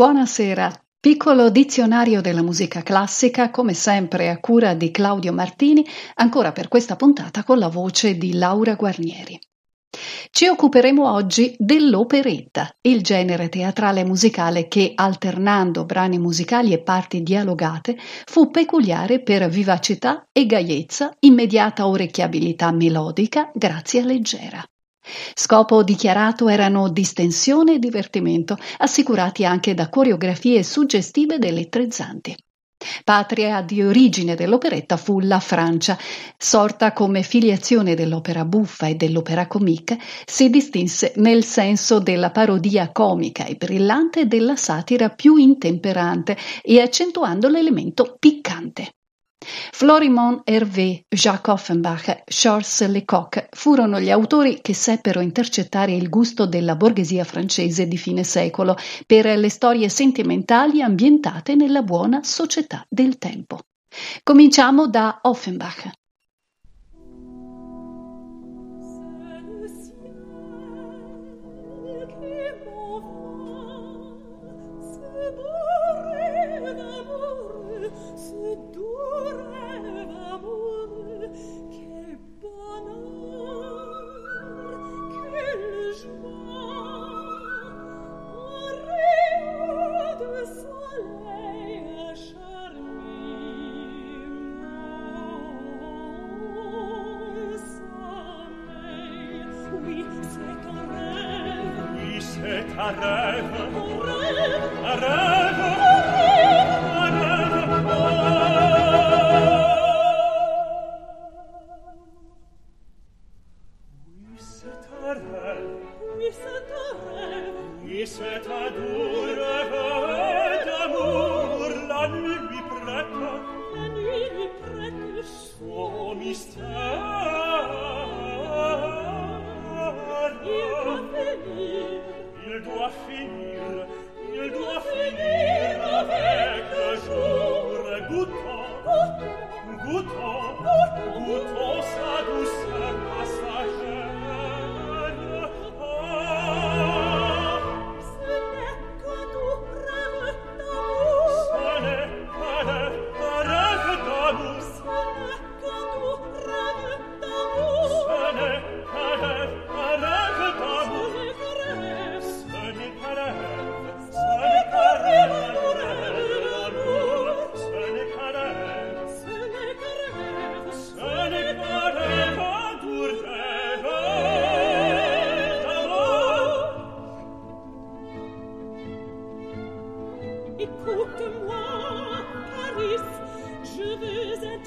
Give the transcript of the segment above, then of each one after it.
Buonasera. Piccolo dizionario della musica classica, come sempre a cura di Claudio Martini, ancora per questa puntata con la voce di Laura Guarnieri. Ci occuperemo oggi dell'operetta, il genere teatrale musicale che, alternando brani musicali e parti dialogate, fu peculiare per vivacità e gaiezza, immediata orecchiabilità melodica, grazia leggera. Scopo dichiarato erano distensione e divertimento, assicurati anche da coreografie suggestive ed elettrizzanti. Patria di origine dell'operetta fu la Francia. Sorta come filiazione dell'opera buffa e dell'opera comique, si distinse nel senso della parodia comica e brillante e della satira più intemperante e accentuando l'elemento piccante. Florimond Hervé, Jacques Offenbach, Charles Lecoq furono gli autori che seppero intercettare il gusto della borghesia francese di fine secolo per le storie sentimentali ambientate nella buona società del tempo. Cominciamo da Offenbach.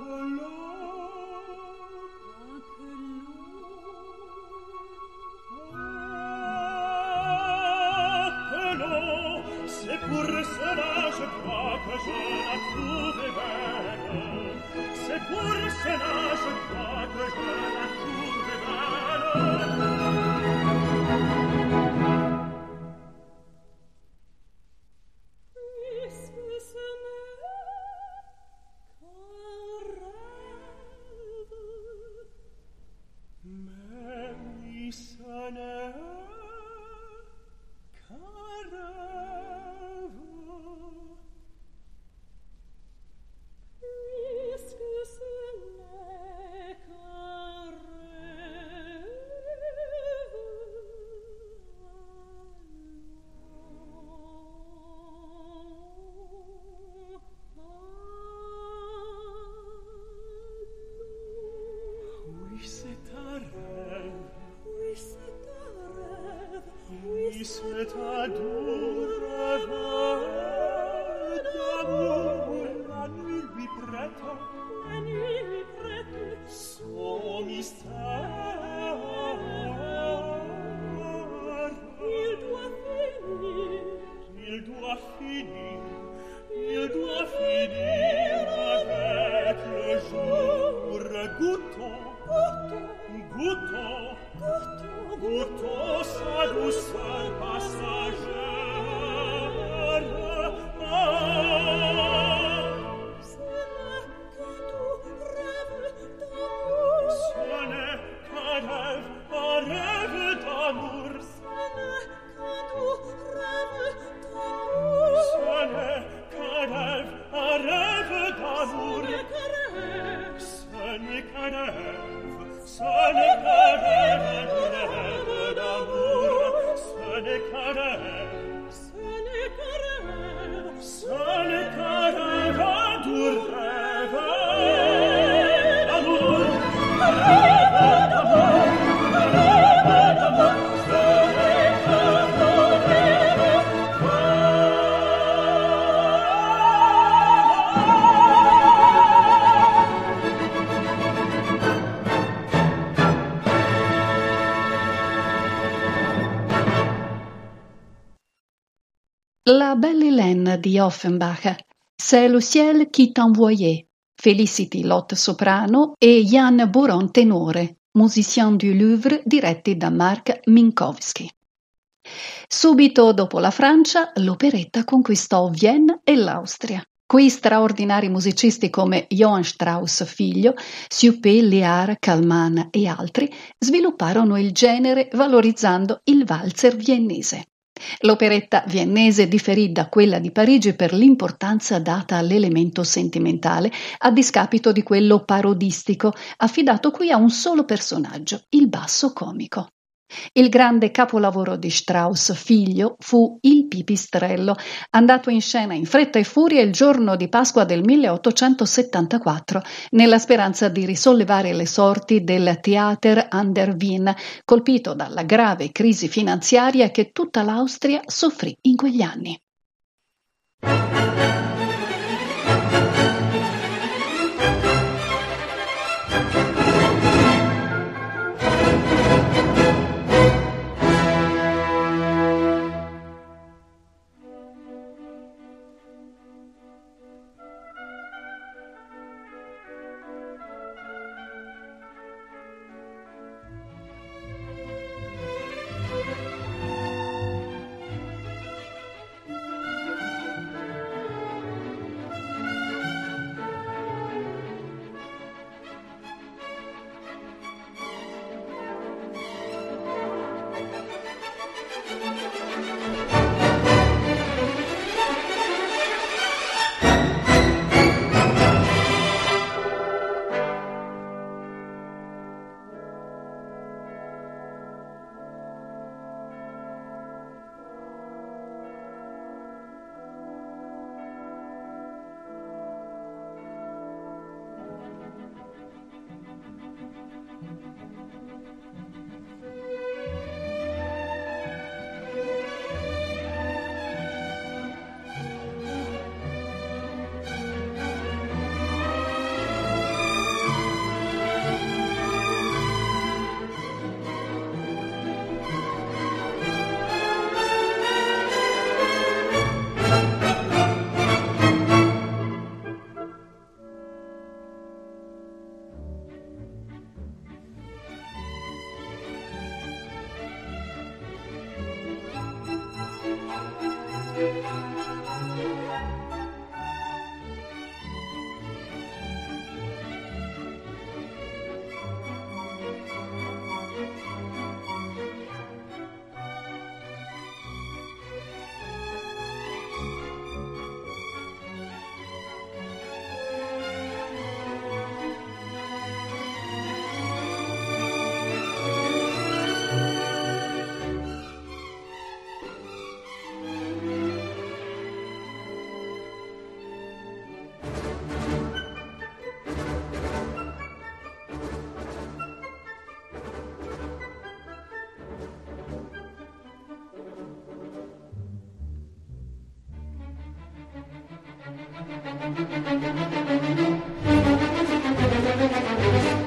Oh, di Offenbach. C'est le ciel qui t'envoyait. Felicity Lotte soprano e Jan Boron tenore, musician du Louvre diretti da Mark Minkowski. Subito dopo la Francia, l'operetta conquistò Vienne e l'Austria. Qui straordinari musicisti come Johann Strauss figlio, Siupé, Lear, Kalman e altri svilupparono il genere valorizzando il valzer viennese. L'operetta viennese differì da quella di Parigi per l'importanza data all'elemento sentimentale, a discapito di quello parodistico, affidato qui a un solo personaggio, il basso comico. Il grande capolavoro di Strauss, figlio, fu Il Pipistrello, andato in scena in fretta e furia il giorno di Pasqua del 1874, nella speranza di risollevare le sorti del Theater an der Wien, colpito dalla grave crisi finanziaria che tutta l'Austria soffrì in quegli anni. Thank you.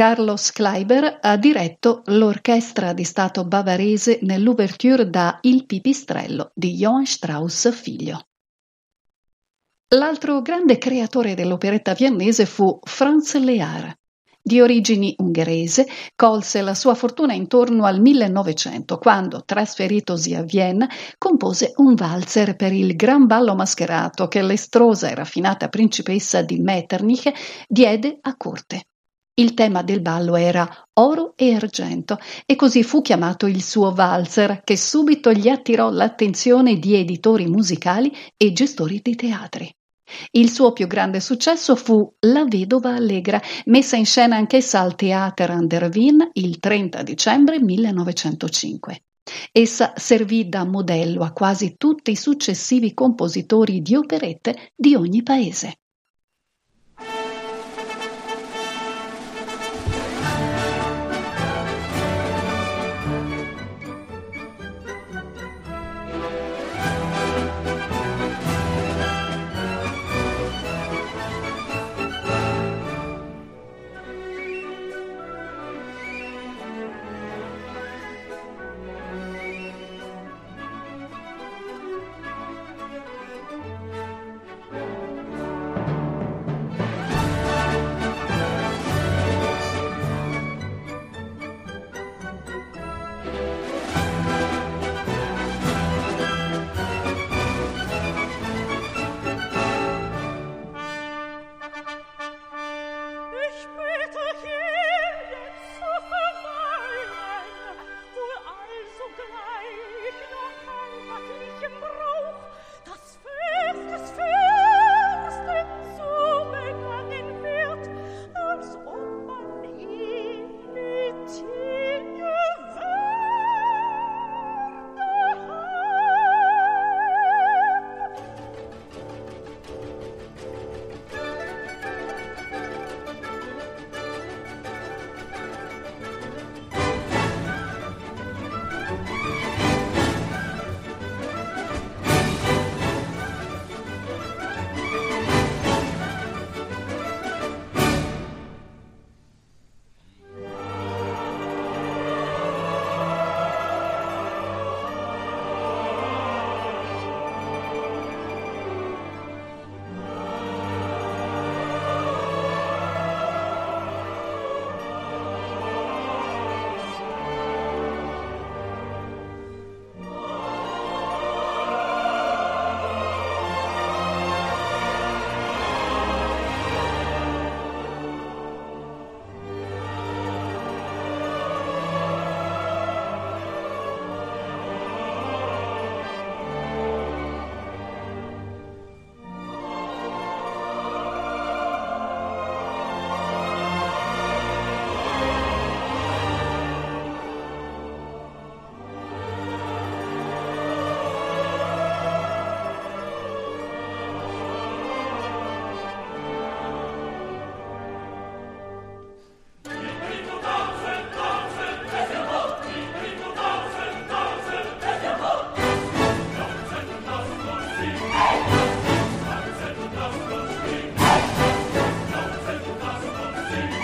Carlos Kleiber ha diretto l'orchestra di Stato bavarese nell'ouverture da Il Pipistrello di Johann Strauss figlio. L'altro grande creatore dell'operetta viennese fu Franz Lear. Di origini ungherese, colse la sua fortuna intorno al 1900, quando, trasferitosi a Vienna, compose un valzer per il gran ballo mascherato che l'estrosa e raffinata principessa di Metternich diede a corte. Il tema del ballo era oro e argento e così fu chiamato il suo valzer, che subito gli attirò l'attenzione di editori musicali e gestori di teatri. Il suo più grande successo fu La vedova allegra, messa in scena anch'essa al Theater an der Wien il 30 dicembre 1905. Essa servì da modello a quasi tutti i successivi compositori di operette di ogni paese.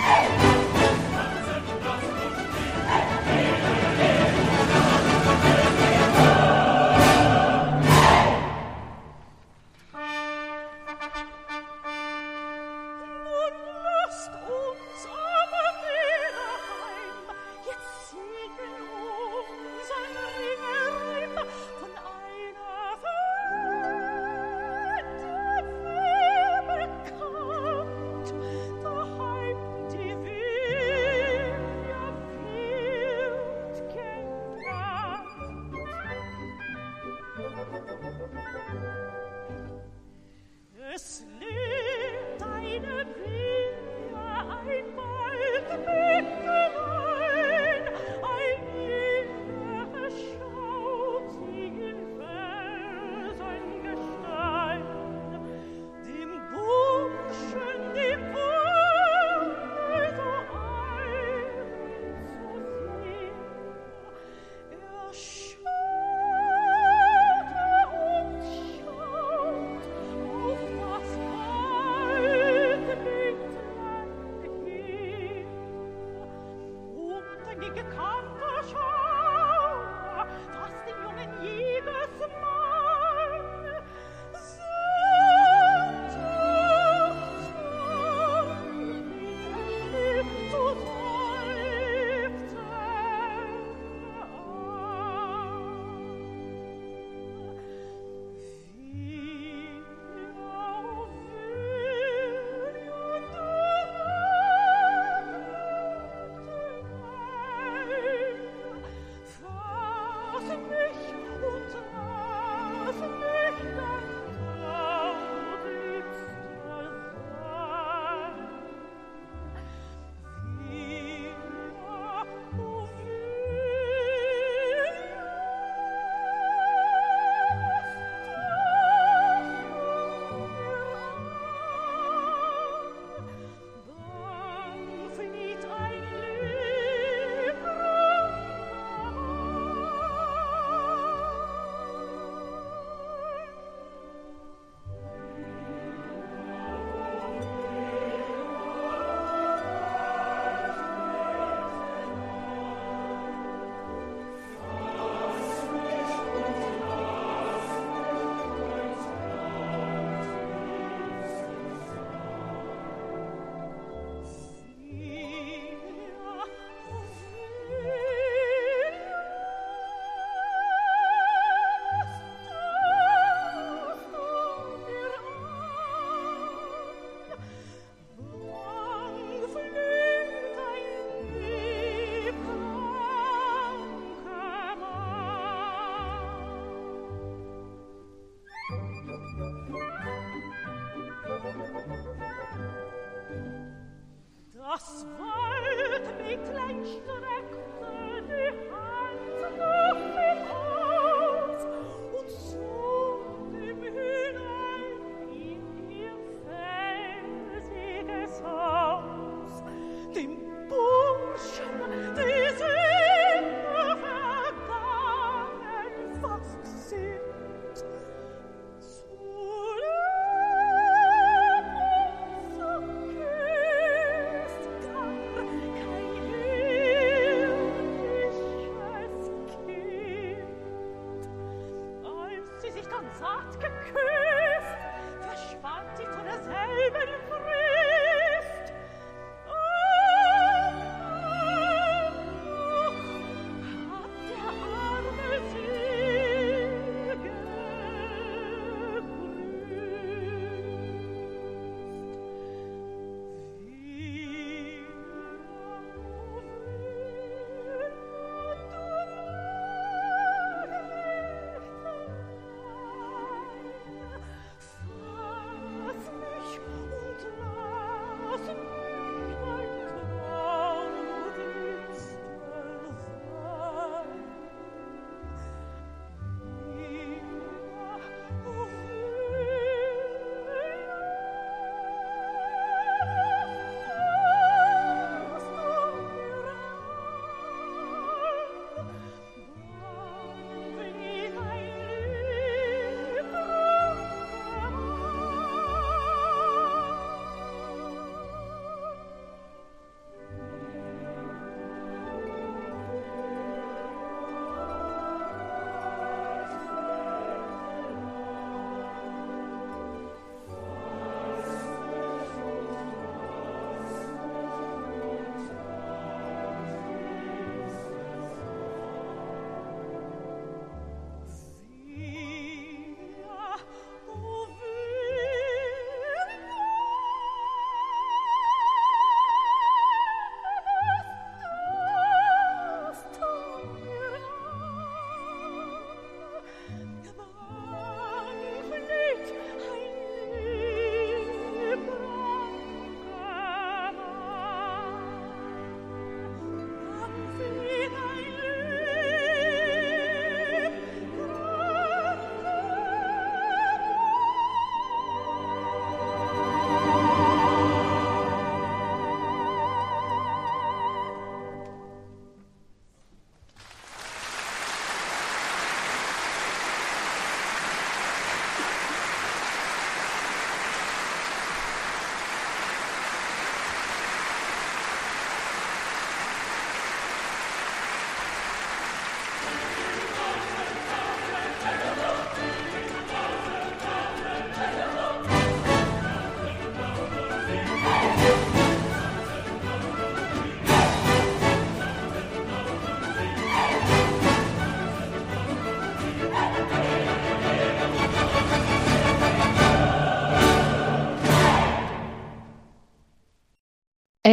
Hey!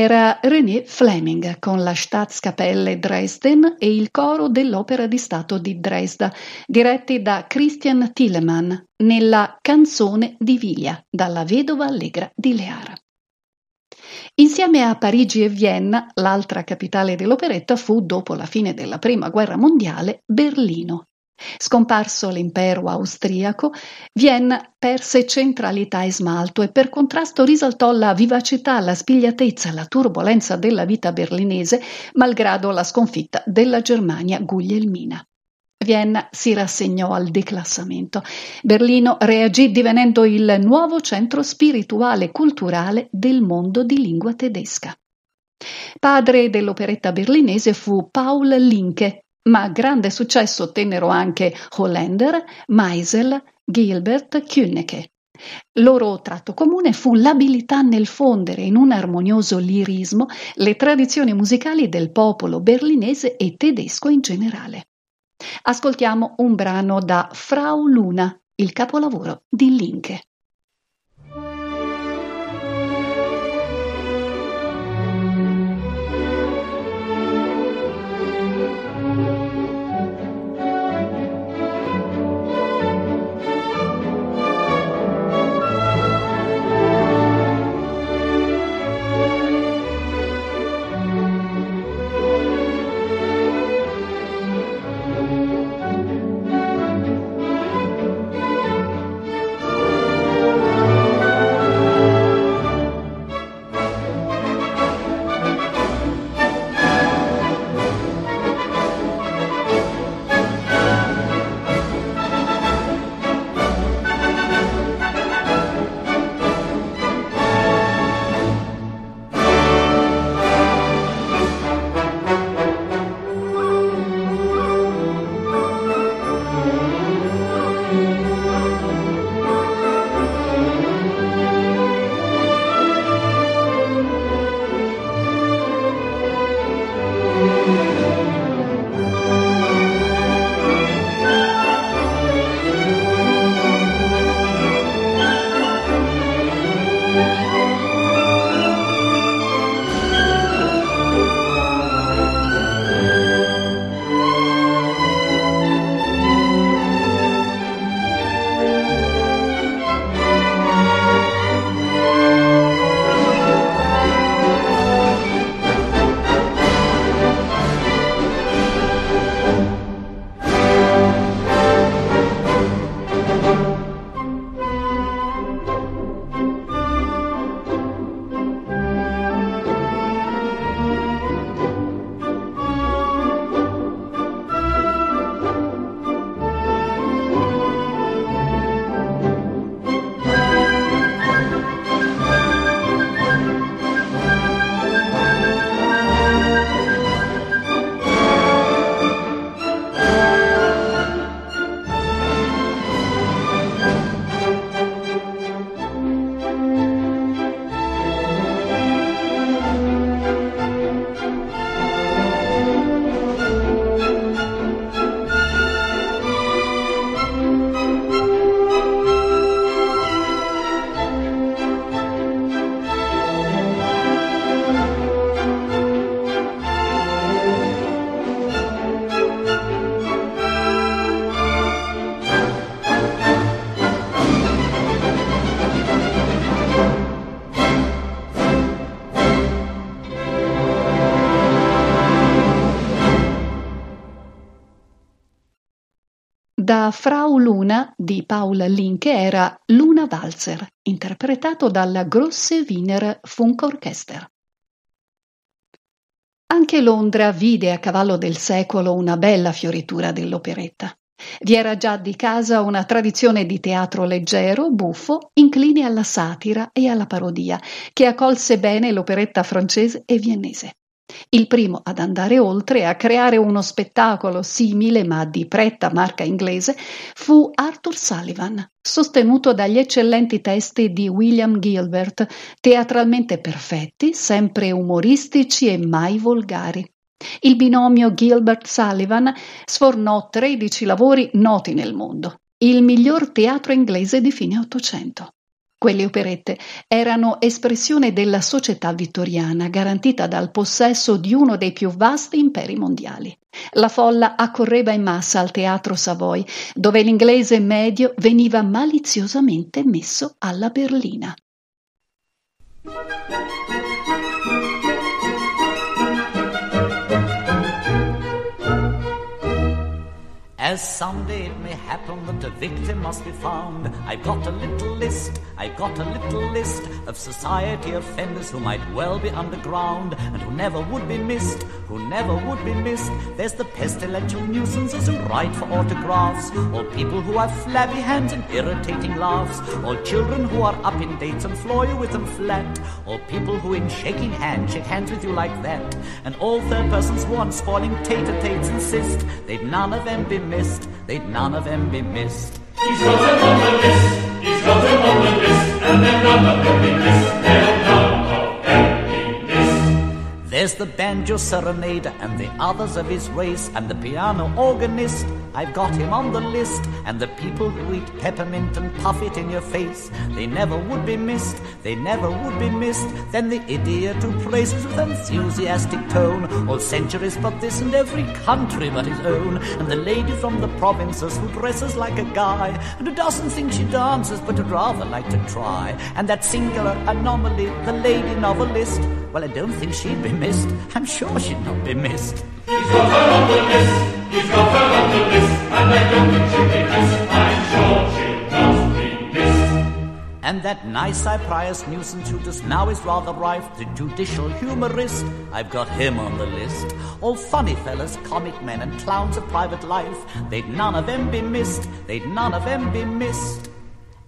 Era René Fleming con la Staatskapelle Dresden e il coro dell'Opera di Stato di Dresda, diretti da Christian Thielemann nella Canzone di Viglia, dalla Vedova Allegra di Leara. Insieme a Parigi e Vienna, l'altra capitale dell'operetta fu, dopo la fine della Prima Guerra Mondiale, Berlino. Scomparso l'impero austriaco, Vienna perse centralità e smalto e per contrasto risaltò la vivacità, la spigliatezza, la turbolenza della vita berlinese, malgrado la sconfitta della Germania guglielmina. Vienna si rassegnò al declassamento. Berlino reagì divenendo il nuovo centro spirituale e culturale del mondo di lingua tedesca. Padre dell'operetta berlinese fu Paul Linke, ma grande successo ottennero anche Hollander, Meisel, Gilbert, Künneke. Loro tratto comune fu l'abilità nel fondere in un armonioso lirismo le tradizioni musicali del popolo berlinese e tedesco in generale. Ascoltiamo un brano da Frau Luna, il capolavoro di Linke. Paul Linke era Luna Walzer, interpretato dalla Grosse Wiener Funkorchester. Anche Londra vide a cavallo del secolo una bella fioritura dell'operetta. Vi era già di casa una tradizione di teatro leggero, buffo, incline alla satira e alla parodia, che accolse bene l'operetta francese e viennese. Il primo ad andare oltre e a creare uno spettacolo simile ma di pretta marca inglese fu Arthur Sullivan, sostenuto dagli eccellenti testi di William Gilbert, teatralmente perfetti, sempre umoristici e mai volgari. Il binomio Gilbert-Sullivan sfornò 13 lavori noti nel mondo, il miglior teatro inglese di fine Ottocento. Quelle operette erano espressione della società vittoriana, garantita dal possesso di uno dei più vasti imperi mondiali. La folla accorreva in massa al teatro Savoy, dove l'inglese medio veniva maliziosamente messo alla berlina. As someday happen that a victim must be found, I've got a little list, I've got a little list of society offenders who might well be underground and who never would be missed, who never would be missed. There's the pestilential nuisances who write for autographs, all people who have flabby hands and irritating laughs, all children who are up in dates and floor you with them flat, all people who in shaking hands shake hands with you like that, and all third persons who on spoiling tater-tates insist, they'd none of them be missed, they'd none of them be missed. He's got them on the list, he's got them on the list, and then none them be missed, they'll none There's the banjo serenader and the others of his race, and the piano organist. I've got him on the list, and the people who eat peppermint and puff it in your face. They never would be missed, they never would be missed. Then the idiot who praises with enthusiastic tone all centuries but this and every country but his own. And the lady from the provinces who dresses like a guy, and who doesn't think she dances but would rather like to try. And that singular anomaly, the lady novelist. Well, I don't think she'd be missed, I'm sure she'd not be missed. He's got her on the list, he's got her on the list, and I don't think she'll be missed, I'm sure she'll not be missed. And that nice Cyprius nuisance who just now is rather rife, the judicial humorist, I've got him on the list. All funny fellas, comic men, and clowns of private life, they'd none of them be missed, they'd none of them be missed.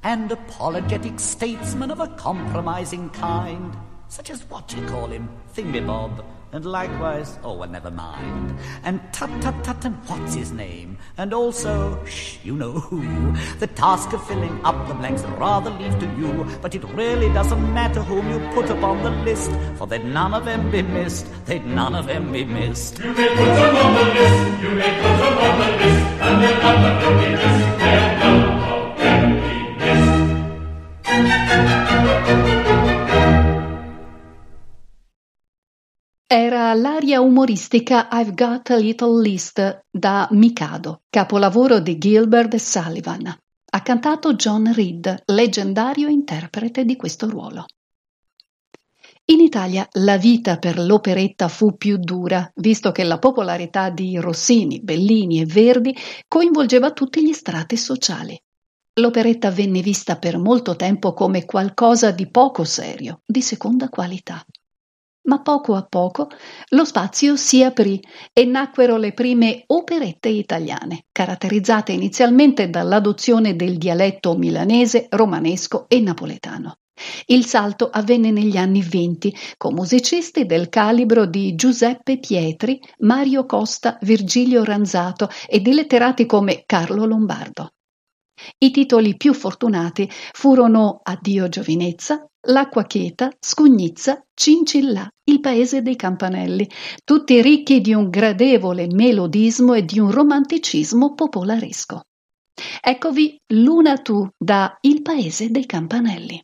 And apologetic statesmen of a compromising kind, such as what you call him, Thingybob. And likewise, oh, well, never mind. And tut tut tut, and what's his name? And also, shh, you know who. The task of filling up the blanks I'd rather leave to you. But it really doesn't matter whom you put upon the list, for they'd none of them be missed, they'd none of them be missed. You may put them on the list, you may put them on the list, and then none of them be missed, they'll none of them be missed. Era l'aria umoristica I've Got a Little List da Mikado, capolavoro di Gilbert Sullivan. Ha cantato John Reed, leggendario interprete di questo ruolo. In Italia la vita per l'operetta fu più dura, visto che la popolarità di Rossini, Bellini e Verdi coinvolgeva tutti gli strati sociali. L'operetta venne vista per molto tempo come qualcosa di poco serio, di seconda qualità. Ma poco a poco lo spazio si aprì e nacquero le prime operette italiane, caratterizzate inizialmente dall'adozione del dialetto milanese, romanesco e napoletano. Il salto avvenne negli anni venti con musicisti del calibro di Giuseppe Pietri, Mario Costa, Virgilio Ranzato e di letterati come Carlo Lombardo. I titoli più fortunati furono Addio giovinezza, L'acqua cheta, Scugnizza, Cincillà, il paese dei campanelli, tutti ricchi di un gradevole melodismo e di un romanticismo popolaresco. Eccovi Luna tu da Il paese dei campanelli.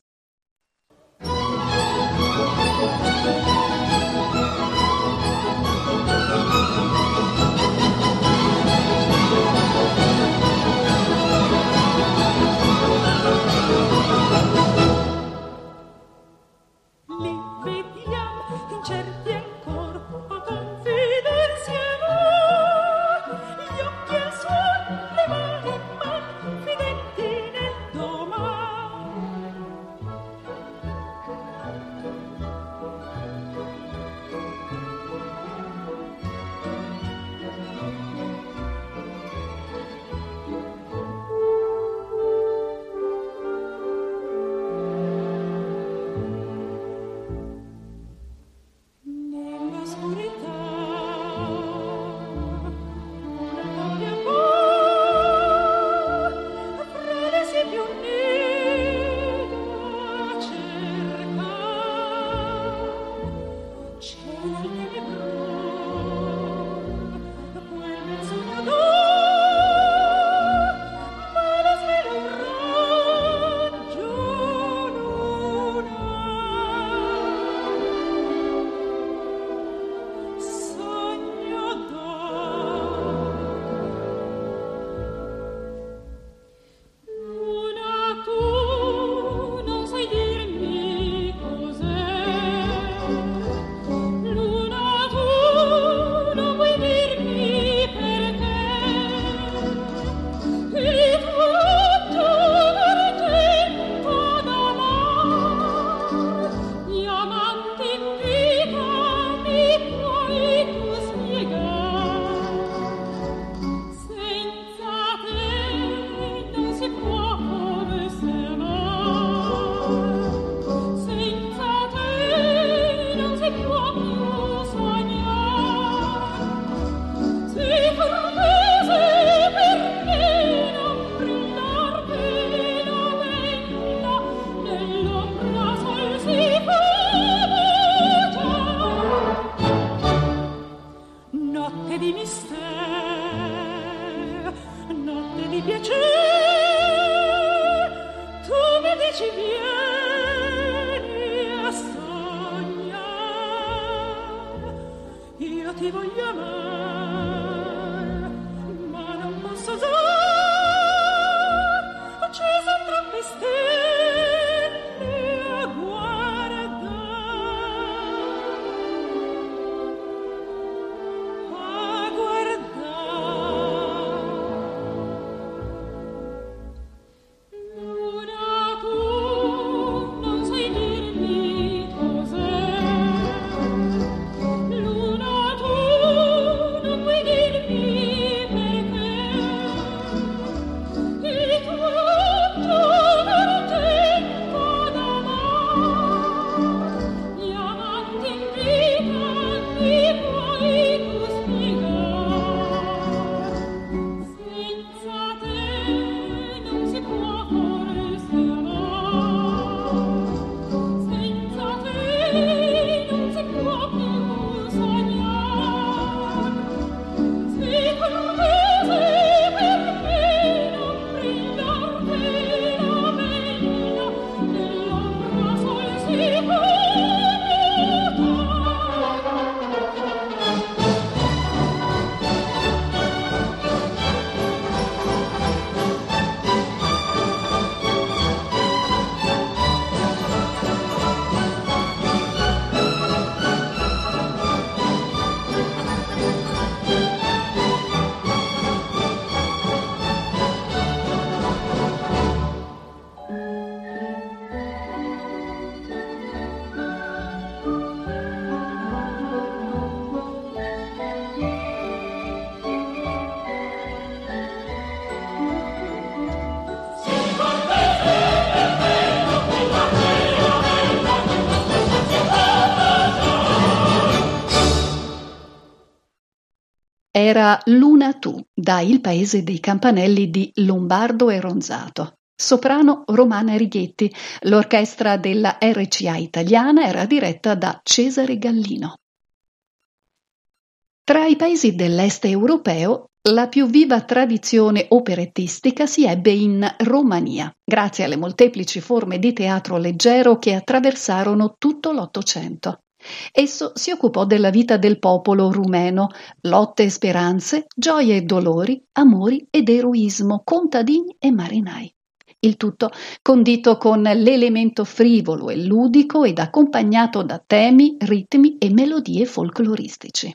Era Luna Tu, da Il paese dei campanelli di Lombardo e Ronzato. Soprano Romana Righetti, l'orchestra della RCA italiana era diretta da Cesare Gallino. Tra i paesi dell'est europeo, la più viva tradizione operettistica si ebbe in Romania, grazie alle molteplici forme di teatro leggero che attraversarono tutto l'Ottocento. Esso si occupò della vita del popolo rumeno, lotte e speranze, gioie e dolori, amori ed eroismo, contadini e marinai. Il tutto condito con l'elemento frivolo e ludico ed accompagnato da temi, ritmi e melodie folcloristici.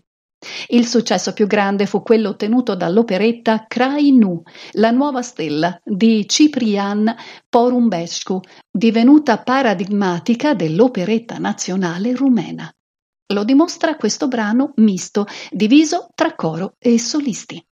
Il successo più grande fu quello ottenuto dall'operetta Crai Nu, la nuova stella di Ciprian Porumbescu, divenuta paradigmatica dell'operetta nazionale rumena. Lo dimostra questo brano misto, diviso tra coro e solisti.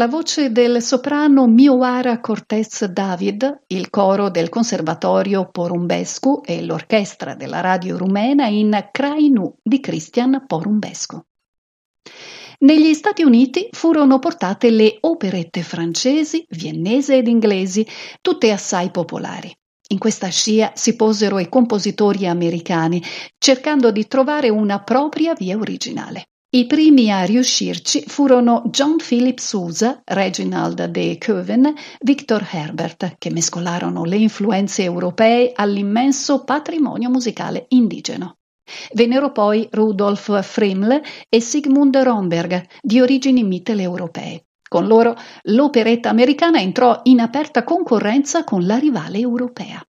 La voce del soprano Mioara Cortez David, il coro del Conservatorio Porumbescu e l'orchestra della radio rumena in Crai di Christian Porumbescu. Negli Stati Uniti furono portate le operette francesi, viennese ed inglesi, tutte assai popolari. In questa scia si posero i compositori americani, cercando di trovare una propria via originale. I primi a riuscirci furono John Philip Sousa, Reginald de Coven, Victor Herbert, che mescolarono le influenze europee all'immenso patrimonio musicale indigeno. Vennero poi Rudolf Friml e Sigmund Romberg, di origini mitteleuropee. Con loro l'operetta americana entrò in aperta concorrenza con la rivale europea.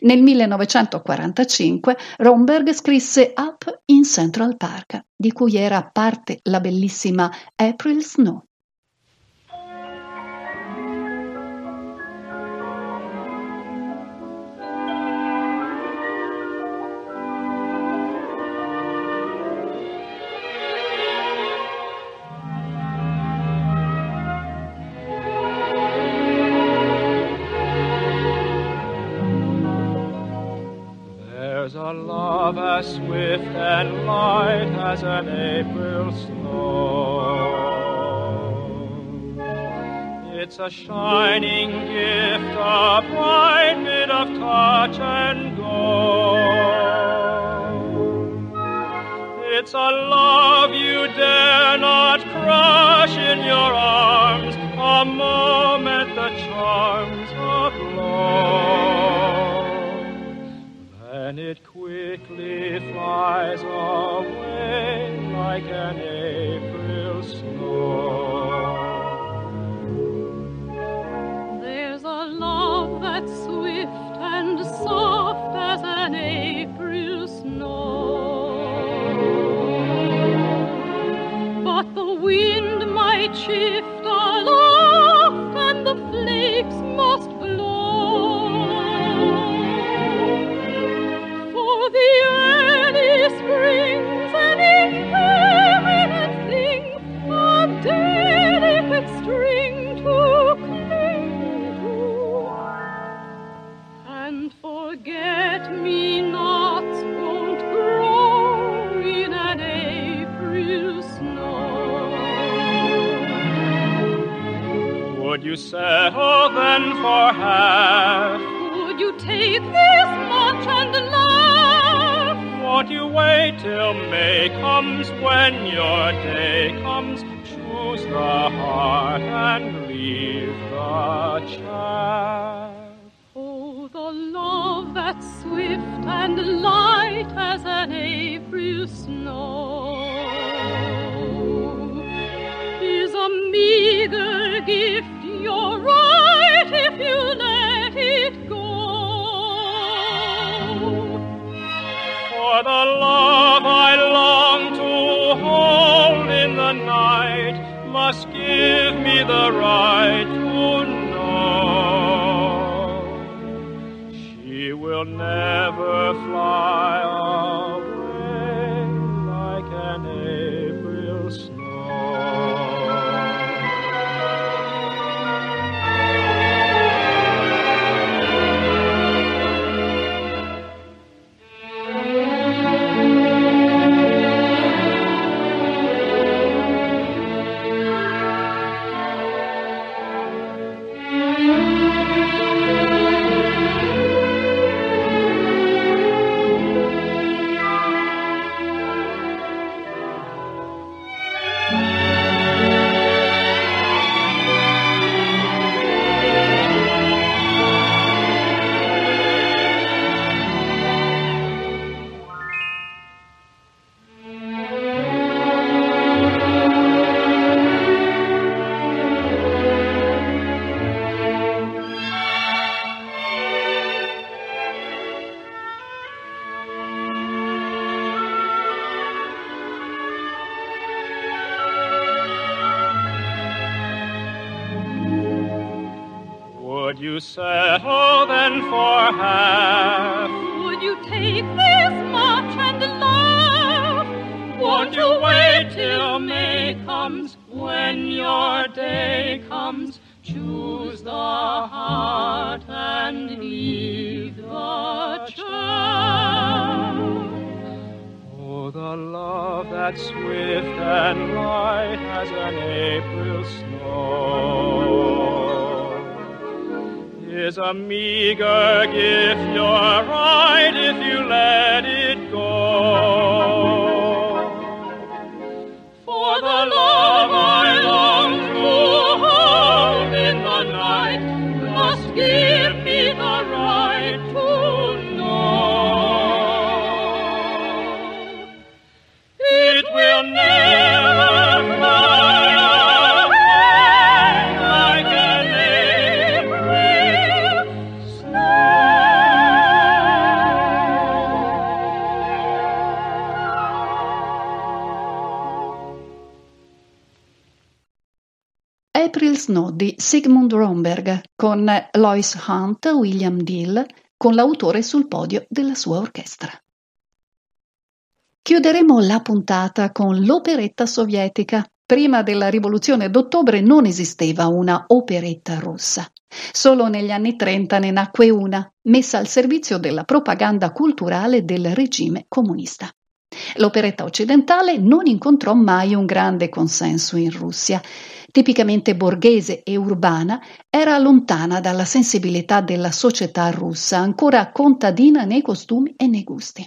Nel 1945 Romberg scrisse Up in Central Park, di cui era parte la bellissima April Snow. As an April snow. It's a shining gift, a bright bit of touch and go. It's a love you dare not crush in your arms, a it quickly flies away like an April snow. There's a love that's swift and soft as an April snow. But the wind might shift Sigmund Romberg con Lois Hunt, William Dill, con l'autore sul podio della sua orchestra. Chiuderemo la puntata con l'operetta sovietica. Prima della rivoluzione d'ottobre non esisteva una operetta russa. Solo negli anni 30 ne nacque una, messa al servizio della propaganda culturale del regime comunista. L'operetta occidentale non incontrò mai un grande consenso in Russia. Tipicamente borghese e urbana, era lontana dalla sensibilità della società russa, ancora contadina nei costumi e nei gusti.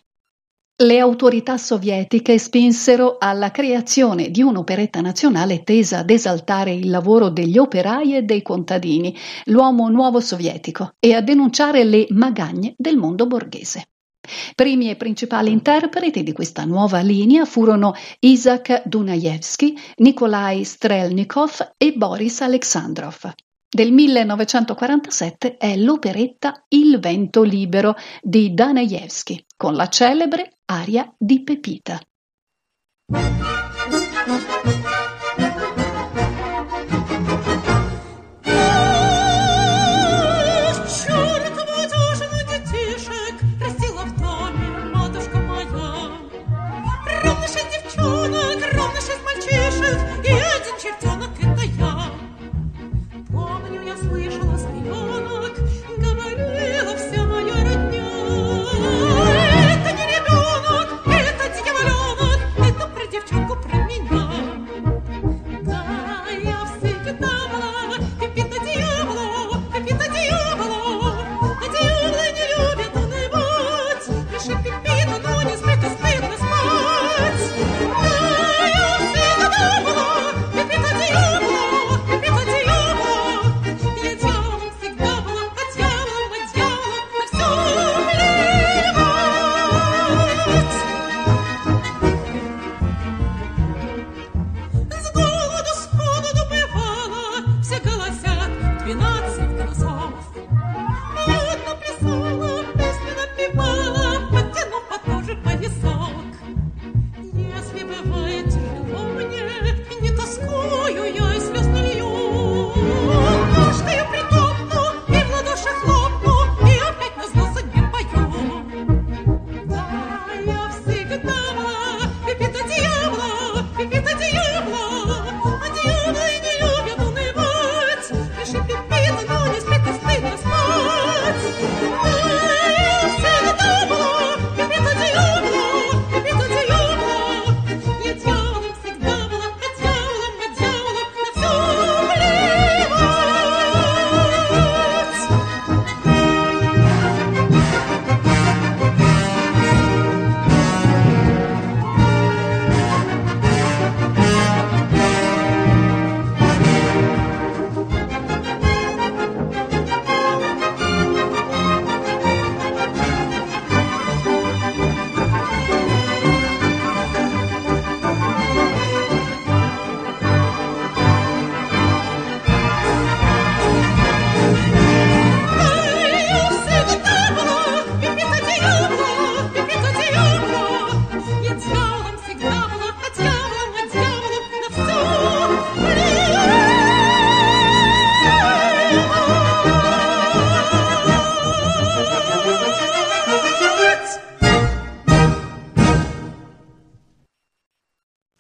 Le autorità sovietiche spinsero alla creazione di un'operetta nazionale tesa ad esaltare il lavoro degli operai e dei contadini, l'uomo nuovo sovietico, e a denunciare le magagne del mondo borghese. Primi e principali interpreti di questa nuova linea furono Isaac Dunajevsky, Nikolai Strelnikov e Boris Alexandrov. Del 1947 è l'operetta Il vento libero di Danajevsky, con la celebre aria di Pepita.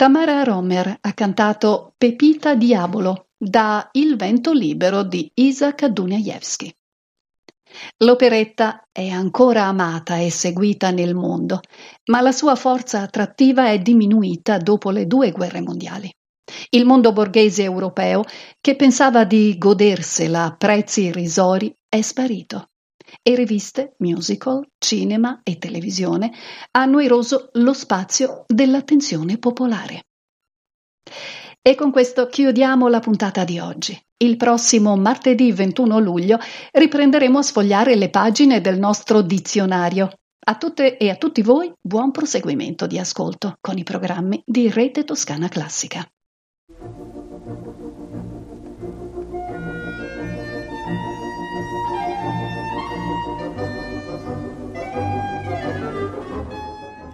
Tamara Romer ha cantato Pepita Diavolo, da Il vento libero di Isaac Dunajewski. L'operetta è ancora amata e seguita nel mondo, ma la sua forza attrattiva è diminuita dopo le due guerre mondiali. Il mondo borghese europeo, che pensava di godersela a prezzi irrisori, è sparito e riviste, musical, cinema e televisione hanno eroso lo spazio dell'attenzione popolare. E con questo chiudiamo la puntata di oggi. Il prossimo martedì 21 luglio riprenderemo a sfogliare le pagine del nostro dizionario. A tutte e a tutti voi buon proseguimento di ascolto con i programmi di Rete Toscana Classica.